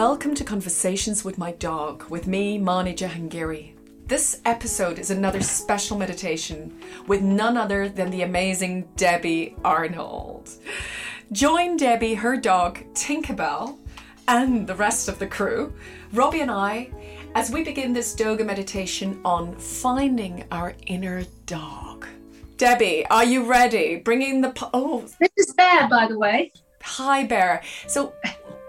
Welcome to Conversations with My Dog with me, Mani Jahangiri. This episode is another special meditation with none other than the amazing Debbie Arnold. Join Debbie, her dog, Tinkerbell, and the rest of the crew, Robbie and I, as we begin this Doga meditation on finding our inner dog. Debbie, are you ready? Bringing the. Po- oh, This is Bear, by the way. Hi, Bear. So,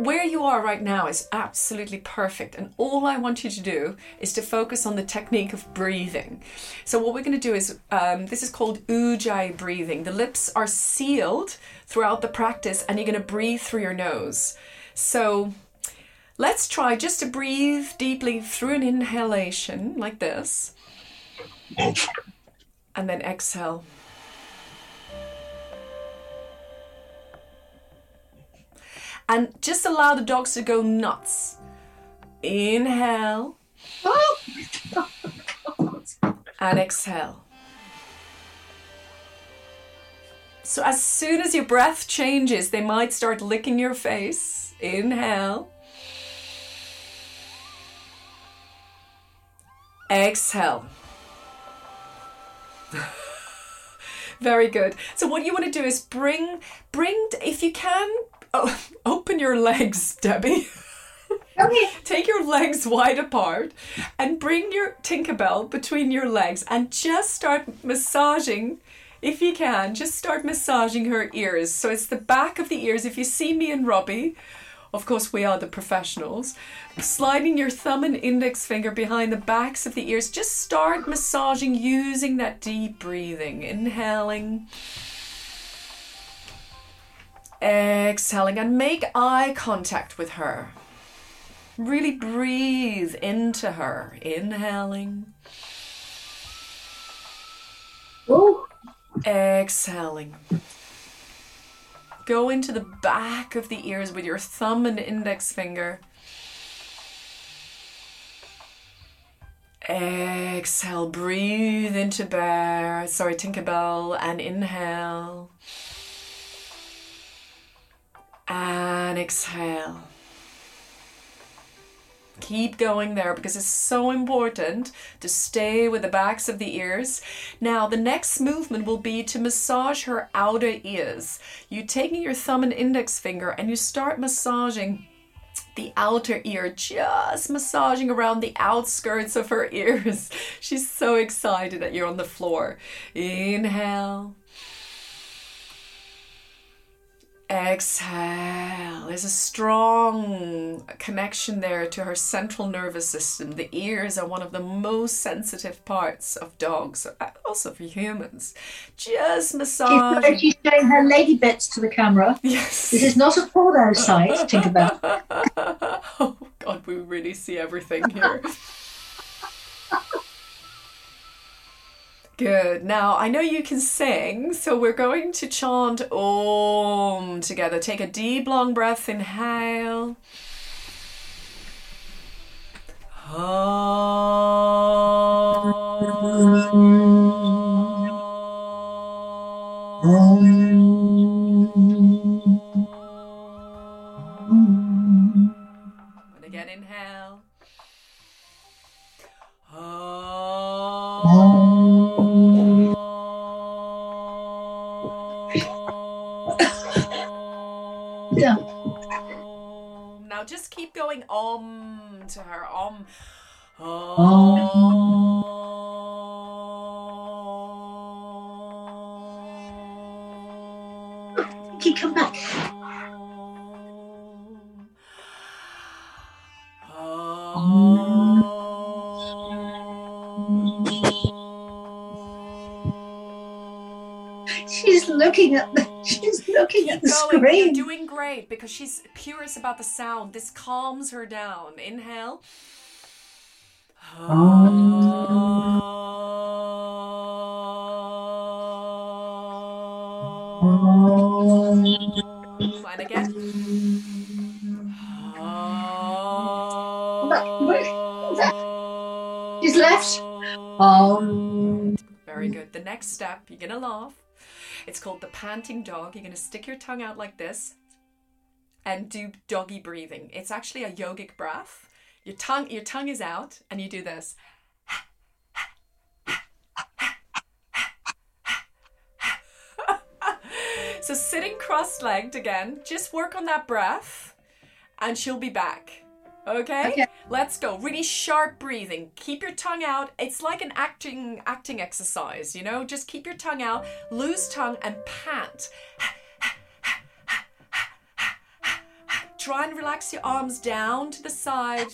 where you are right now is absolutely perfect, and all I want you to do is to focus on the technique of breathing. So, what we're going to do is um, this is called Ujjayi breathing. The lips are sealed throughout the practice, and you're going to breathe through your nose. So, let's try just to breathe deeply through an inhalation like this, and then exhale. And just allow the dogs to go nuts. Inhale Oh, and exhale. So, as soon as your breath changes, they might start licking your face. Inhale. Exhale. Very good. So what you want to do is bring, bring, if you can, oh, open your legs, Debbie. okay. Take your legs wide apart and bring your Tinkerbell between your legs and just start massaging. If you can, just start massaging her ears. So it's the back of the ears. If you see me and Robbie, of course, we are the professionals. Sliding your thumb and index finger behind the backs of the ears, just start massaging using that deep breathing. Inhaling, exhaling, and make eye contact with her. Really breathe into her. Inhaling, Oh, exhaling. Go into the back of the ears with your thumb and index finger. Exhale, breathe into bear, sorry, Tinkerbell, and inhale. And exhale. Keep going there because it's so important to stay with the backs of the ears. Now, the next movement will be to massage her outer ears. You taking your thumb and index finger and you start massaging the outer ear, just massaging around the outskirts of her ears. She's so excited that you're on the floor. Inhale. Exhale. There's a strong connection there to her central nervous system. The ears are one of the most sensitive parts of dogs, uh, also for humans. Just she's, massage. she's showing her lady bits to the camera. Yes. This is not a porno site, Tinkerbell. oh God, we really see everything here. Good. Now I know you can sing, so we're going to chant Om together. Take a deep, long breath. Inhale. And Can you come back? Oh. She's looking at the. She's looking at the going. You're doing great because she's curious about the sound. This calms her down. Inhale. Again. She's left. Um. Very good. The next step, you're gonna laugh. It's called the panting dog. You're gonna stick your tongue out like this and do doggy breathing. It's actually a yogic breath. Your tongue, your tongue is out, and you do this. so sitting cross-legged again, just work on that breath, and she'll be back. Okay? Okay. Let's go. Really sharp breathing. Keep your tongue out. It's like an acting acting exercise, you know? Just keep your tongue out, loose tongue and pant. Try and relax your arms down to the side.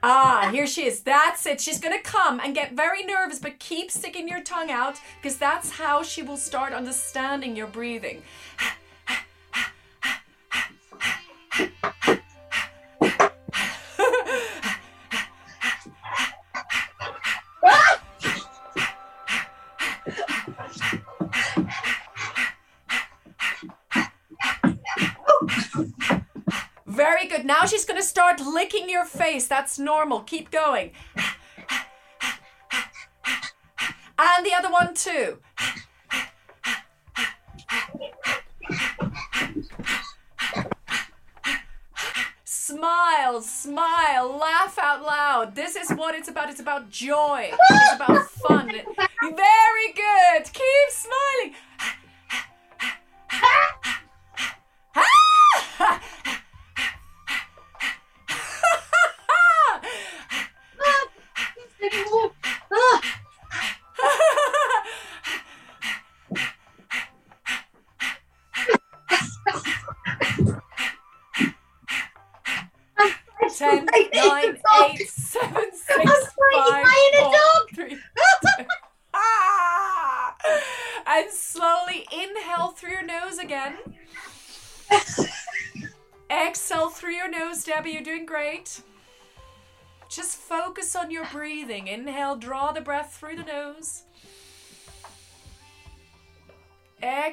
Ah, here she is. That's it. She's going to come and get very nervous, but keep sticking your tongue out because that's how she will start understanding your breathing. Start licking your face. That's normal. Keep going. And the other one too. Smile, smile, laugh out loud. This is what it's about. It's about joy. It's about fun. Very good. Keep smiling.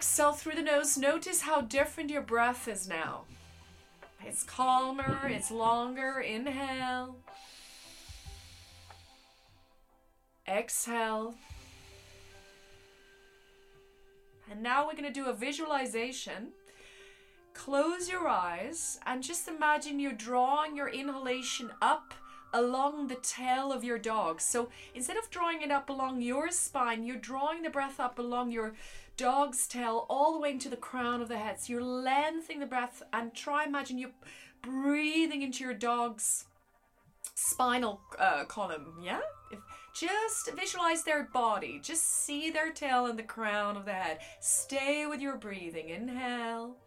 Exhale through the nose. Notice how different your breath is now. It's calmer, it's longer. Inhale. Exhale. And now we're going to do a visualization. Close your eyes and just imagine you're drawing your inhalation up along the tail of your dog. So instead of drawing it up along your spine, you're drawing the breath up along your dog's tail all the way into the crown of the head. So you're lengthening the breath and try imagine you're breathing into your dog's spinal uh, column. Yeah? If, just visualize their body. Just see their tail and the crown of the head. Stay with your breathing. Inhale.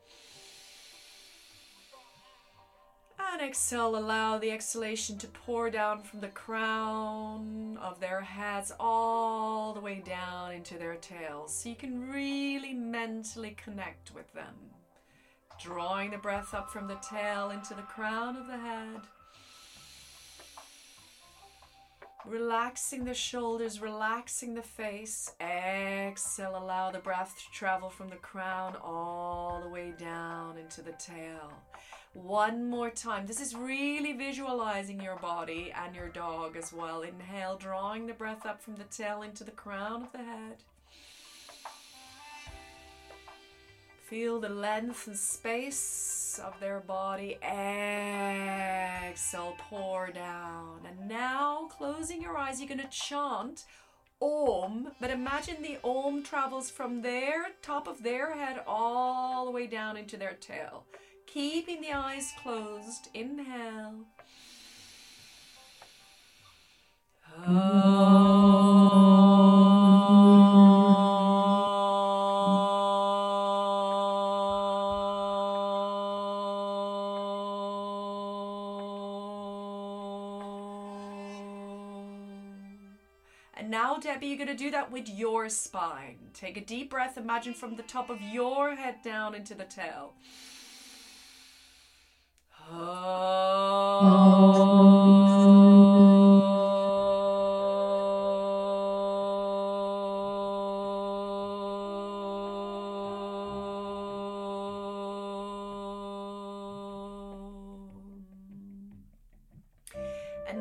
And exhale, allow the exhalation to pour down from the crown of their heads all the way down into their tails. So you can really mentally connect with them. Drawing the breath up from the tail into the crown of the head. Relaxing the shoulders, relaxing the face. Exhale, allow the breath to travel from the crown all the way down into the tail. One more time. This is really visualizing your body and your dog as well. Inhale, drawing the breath up from the tail into the crown of the head. Feel the length and space of their body. Exhale, pour down. And now, closing your eyes, you're going to chant Om, but imagine the Om travels from their top of their head all the way down into their tail. Keeping the eyes closed. Inhale. And now, Debbie, you're going to do that with your spine. Take a deep breath. Imagine from the top of your head down into the tail. And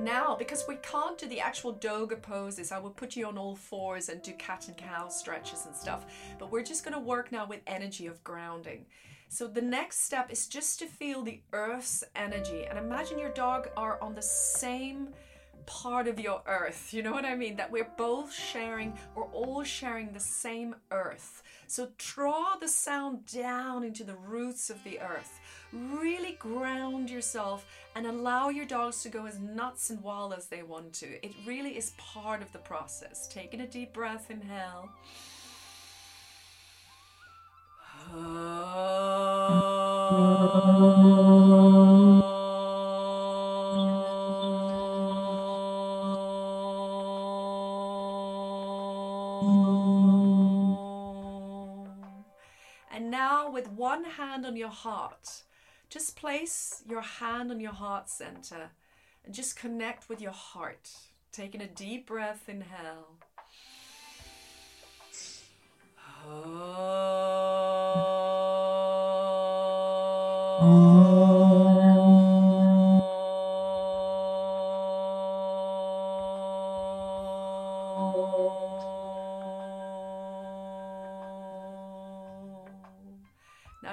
now, because we can't do the actual doga poses, I will put you on all fours and do cat and cow stretches and stuff. But we're just going to work now with energy of grounding. So the next step is just to feel the earth's energy and imagine your dog are on the same part of your earth. You know what I mean? That we're both sharing, we're all sharing the same earth. So draw the sound down into the roots of the earth. Really ground yourself and allow your dogs to go as nuts and wild as they want to. It really is part of the process. Taking a deep breath, inhale. And now, with one hand on your heart, just place your hand on your heart center and just connect with your heart. Taking a deep breath, in, inhale. Now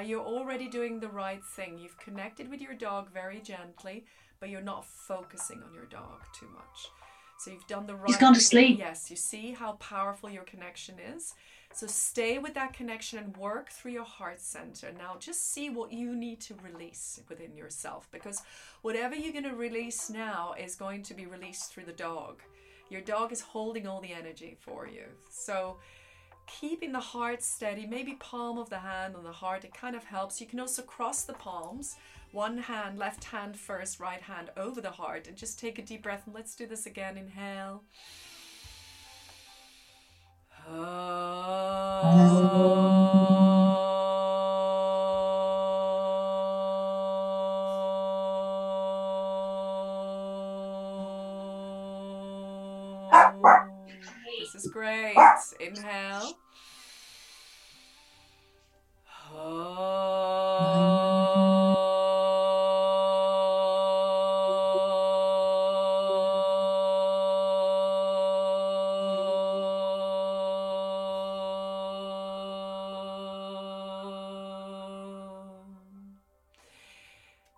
you're already doing the right thing. You've connected with your dog very gently, but you're not focusing on your dog too much. So you've done the right He's gone to sleep. Yes, you see how powerful your connection is. So stay with that connection and work through your heart center. Now just see what you need to release within yourself because whatever you're going to release now is going to be released through the dog. Your dog is holding all the energy for you. So keeping the heart steady, maybe palm of the hand on the heart, it kind of helps. You can also cross the palms, one hand, left hand first, right hand over the heart, and just take a deep breath. And let's do this again. Inhale. This is great. Inhale.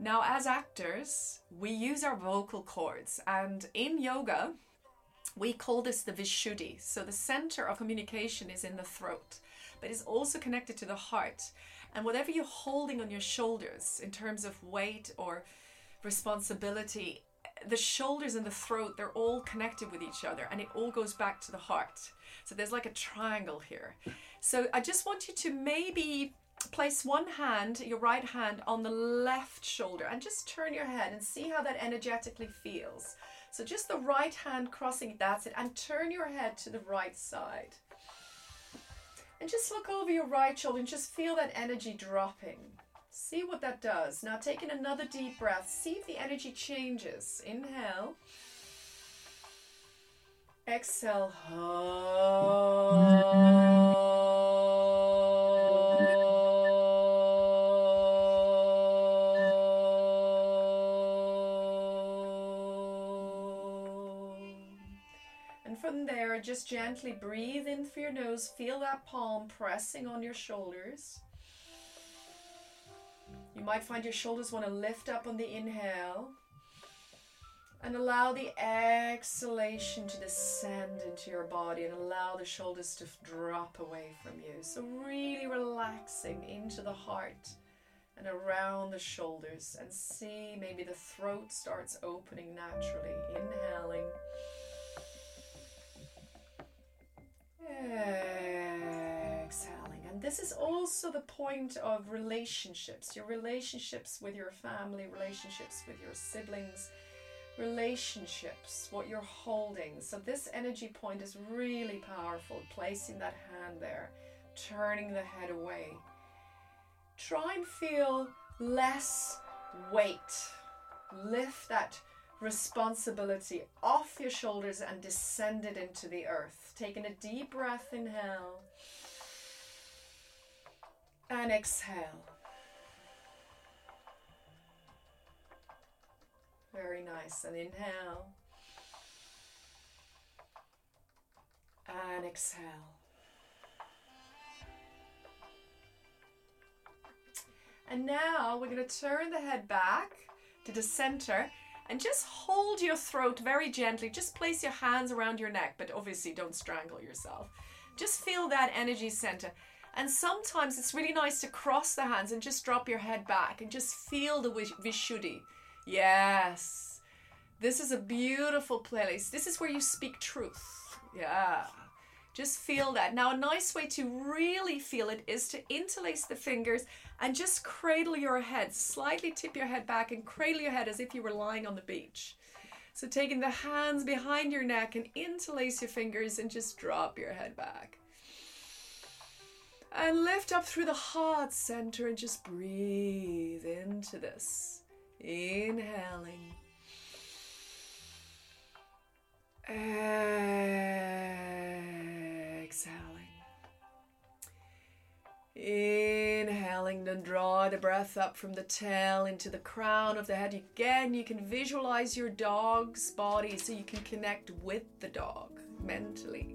Now, as actors, we use our vocal cords, and in yoga, we call this the Vishuddhi. So the center of communication is in the throat, but it's also connected to the heart. And whatever you're holding on your shoulders in terms of weight or responsibility, the shoulders and the throat, they're all connected with each other and it all goes back to the heart. So there's like a triangle here. So I just want you to maybe place one hand, your right hand, on the left shoulder and just turn your head and see how that energetically feels. So just the right hand crossing, that's it, and turn your head to the right side. And just look over your right shoulder and just feel that energy dropping. See what that does. Now, taking another deep breath, see if the energy changes. Inhale. Exhale. And from there, just gently breathe in through your nose. Feel that palm pressing on your shoulders. You might find your shoulders want to lift up on the inhale. And allow the exhalation to descend into your body and allow the shoulders to drop away from you. So, really relaxing into the heart and around the shoulders. And see maybe the throat starts opening naturally. Inhaling. Exhaling. And this is also the point of relationships your relationships with your family, relationships with your siblings, relationships, what you're holding. So, this energy point is really powerful. Placing that hand there, turning the head away. Try and feel less weight. Lift that responsibility off your shoulders and descend it into the earth. Taking a deep breath, inhale and exhale. Very nice. And inhale and exhale. And now we're going to turn the head back to the center and just hold your throat very gently. Just place your hands around your neck, but obviously don't strangle yourself. Just feel that energy center. And sometimes it's really nice to cross the hands and just drop your head back and just feel the Vishuddhi. Yes. This is a beautiful place. This is where you speak truth. Yeah. Just feel that. Now, a nice way to really feel it is to interlace the fingers and just cradle your head. Slightly tip your head back and cradle your head as if you were lying on the beach. So, taking the hands behind your neck and interlace your fingers and just drop your head back. And lift up through the heart center and just breathe into this. Inhaling. Exhaling. Inhaling, then draw the breath up from the tail into the crown of the head. Again, you can visualize your dog's body so you can connect with the dog mentally.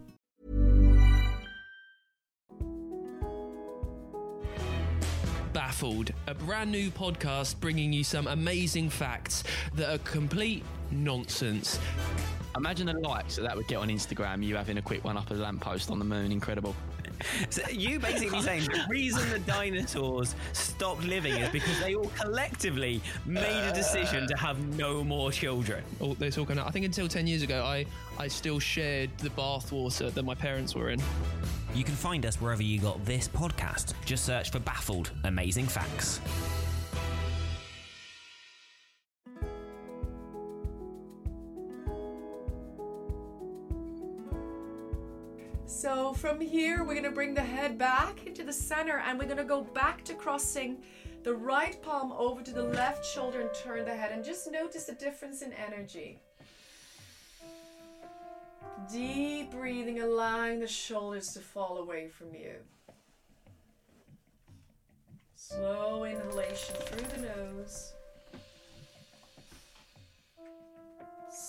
Baffled, a brand new podcast bringing you some amazing facts that are complete nonsense. Imagine the likes that that would get on Instagram. You having a quick one up a lamppost on the moon. Incredible. So you basically saying the reason the dinosaurs stopped living is because they all collectively made a uh. decision to have no more children. All, this all kind of, I think until 10 years ago, I, I still shared the bathwater that my parents were in. You can find us wherever you got this podcast. Just search for Baffled Amazing Facts. From here, we're going to bring the head back into the center and we're going to go back to crossing the right palm over to the left shoulder and turn the head. And just notice the difference in energy. Deep breathing, allowing the shoulders to fall away from you. Slow inhalation through the nose.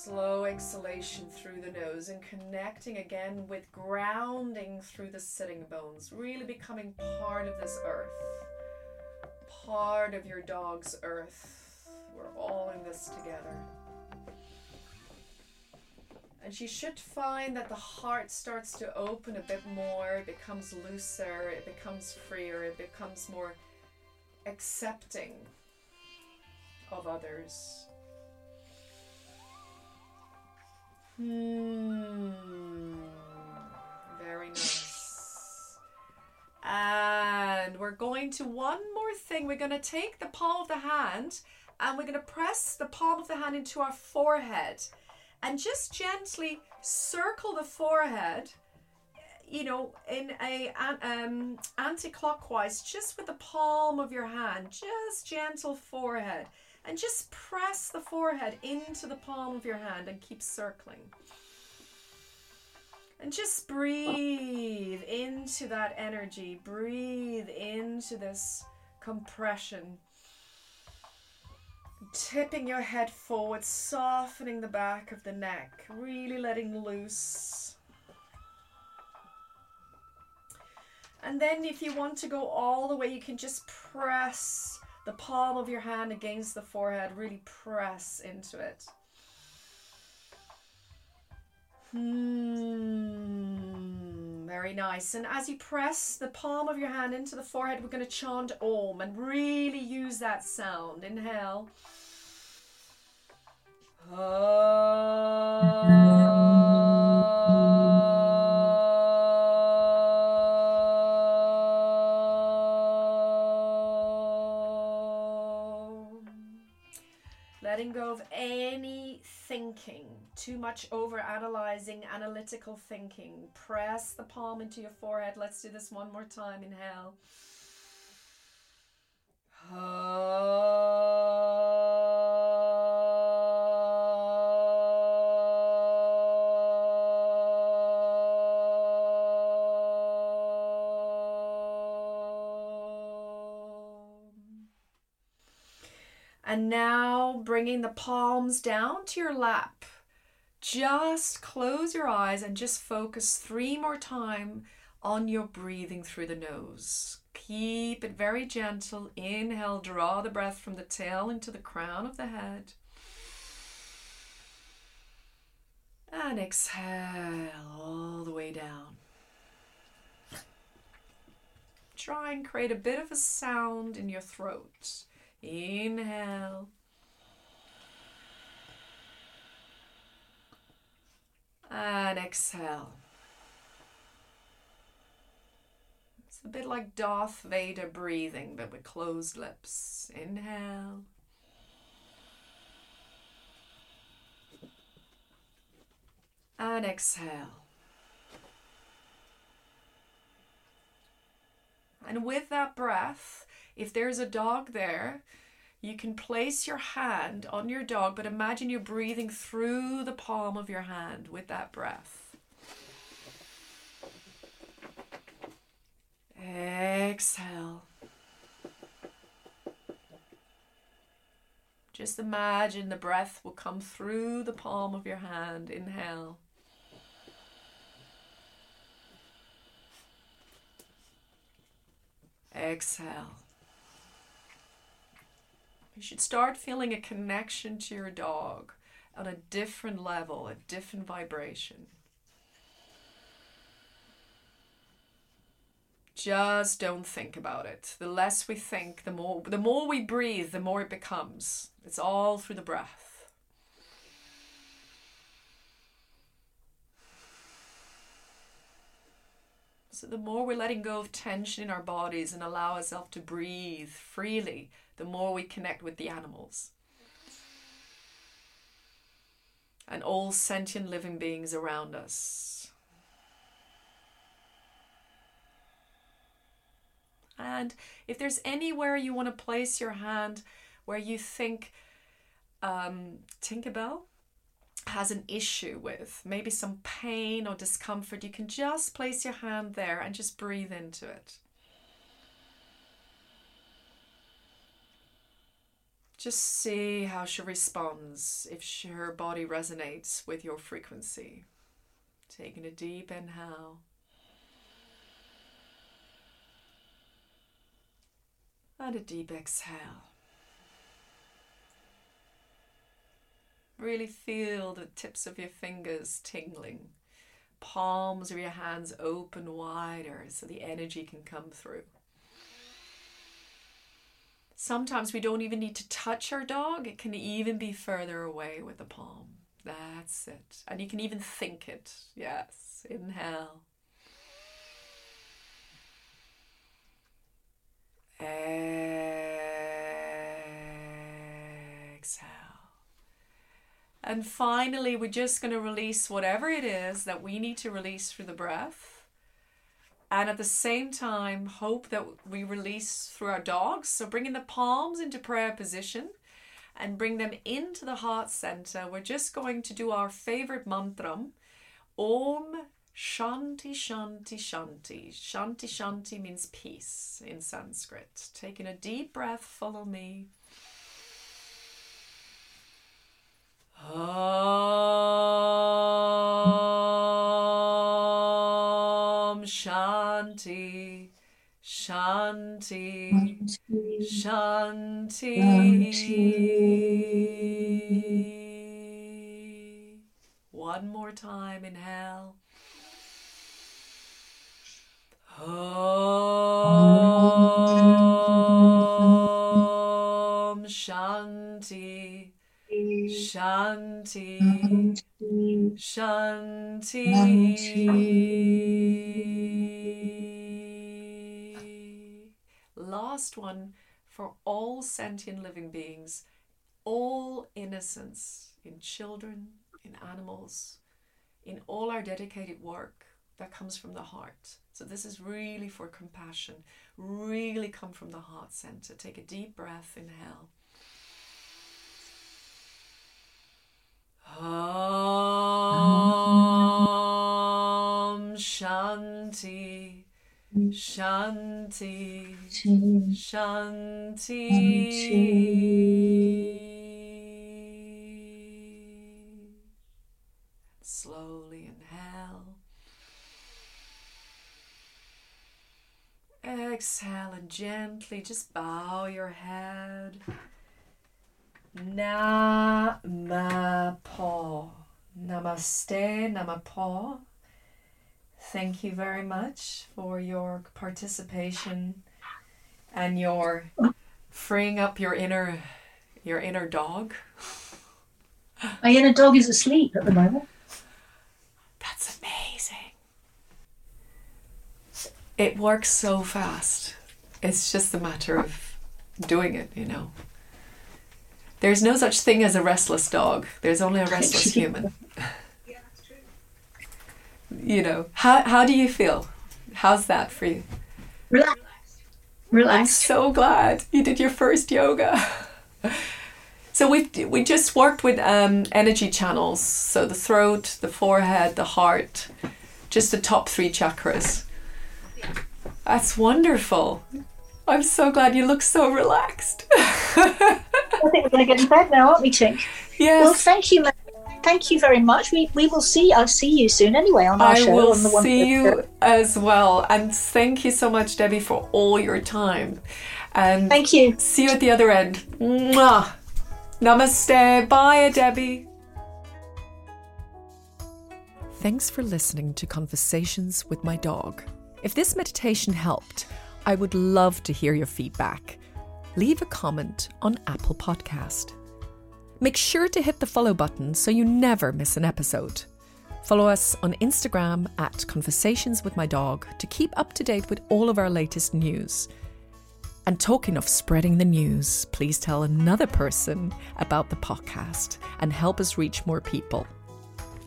Slow exhalation through the nose and connecting again with grounding through the sitting bones, really becoming part of this earth, part of your dog's earth. We're all in this together. And she should find that the heart starts to open a bit more, it becomes looser, it becomes freer, it becomes more accepting of others. Hmm. Very nice. And we're going to one more thing. We're going to take the palm of the hand and we're going to press the palm of the hand into our forehead and just gently circle the forehead you know in a um anti-clockwise just with the palm of your hand just gentle forehead and just press the forehead into the palm of your hand and keep circling. And just breathe into that energy. Breathe into this compression. Tipping your head forward, softening the back of the neck, really letting loose. And then, if you want to go all the way, you can just press the palm of your hand against the forehead, really press into it. Hmm, very nice. And as you press the palm of your hand into the forehead, we're going to chant Om and really use that sound. Inhale. thinking, too much over analyzing, analytical thinking. Press the palm into your forehead. Let's do this one more time. Inhale. Oh. And now bringing the palms down to your lap. Just close your eyes and just focus three more time on your breathing through the nose. Keep it very gentle. Inhale, draw the breath from the tail into the crown of the head. And exhale all the way down. Try and create a bit of a sound in your throat. Inhale. And exhale. It's a bit like Darth Vader breathing, but with closed lips. Inhale. And exhale. And with that breath, if there's a dog there, you can place your hand on your dog, but imagine you're breathing through the palm of your hand with that breath. Exhale. Just imagine the breath will come through the palm of your hand. Inhale. Exhale. You should start feeling a connection to your dog on a different level, a different vibration. Just don't think about it. The less we think, the more the more we breathe, the more it becomes. It's all through the breath. So, the more we're letting go of tension in our bodies and allow ourselves to breathe freely, the more we connect with the animals and all sentient living beings around us. And if there's anywhere you want to place your hand where you think, um, Tinkerbell, has an issue with, maybe some pain or discomfort, you can just place your hand there and just breathe into it. Just see how she responds, if she, her body resonates with your frequency. Taking a deep inhale. And a deep exhale. Really feel the tips of your fingers tingling, palms of your hands open wider so the energy can come through. Sometimes we don't even need to touch our dog, it can even be further away with the palm. That's it. And you can even think it. Yes. Inhale. Exhale. And finally, we're just going to release whatever it is that we need to release through the breath. And at the same time, hope that we release through our dogs. So bringing the palms into prayer position and bring them into the heart center. We're just going to do our favorite mantra Om Shanti Shanti Shanti. Shanti Shanti means peace in Sanskrit. Taking a deep breath, follow me. Om Shanti Shanti Shanti. One more time, inhale. Om Shanti Shanti Shanti. Shanti. Last one for all sentient living beings, all innocence in children, in animals, in all our dedicated work that comes from the heart. So, this is really for compassion, really come from the heart center. Take a deep breath, inhale. Om Shanti Shanti Shanti. Slowly inhale. Exhale and gently just bow your head. Namapo. Namaste, Namapo. Thank you very much for your participation and your freeing up your inner your inner dog. My inner dog is asleep at the moment. That's amazing. It works so fast. It's just a matter of doing it, you know. There's no such thing as a restless dog. There's only a restless human. Yeah, that's true. You know, how how do you feel? How's that for you? Relax. I'm so glad you did your first yoga. So we we just worked with um, energy channels, so the throat, the forehead, the heart, just the top three chakras. That's wonderful. I'm so glad you look so relaxed. I think we're going to get in bed now, aren't we, Tink? Yes. Well, thank you. Ma- Thank you very much. We we will see. I'll see you soon anyway on our I show. will on the one see you as well. And thank you so much, Debbie, for all your time. And Thank you. See you at the other end. Mwah. Namaste. Bye, Debbie. Thanks for listening to Conversations with My Dog. If this meditation helped, I would love to hear your feedback. Leave a comment on Apple Podcast. Make sure to hit the follow button so you never miss an episode. Follow us on Instagram at Conversations with My Dog to keep up to date with all of our latest news. And talking of spreading the news, please tell another person about the podcast and help us reach more people.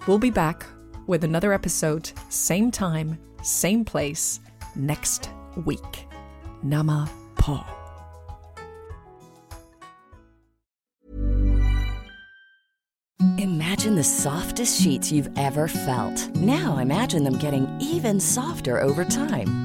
We'll be back with another episode, same time, same place, next week. Namapo. Imagine the softest sheets you've ever felt. Now imagine them getting even softer over time.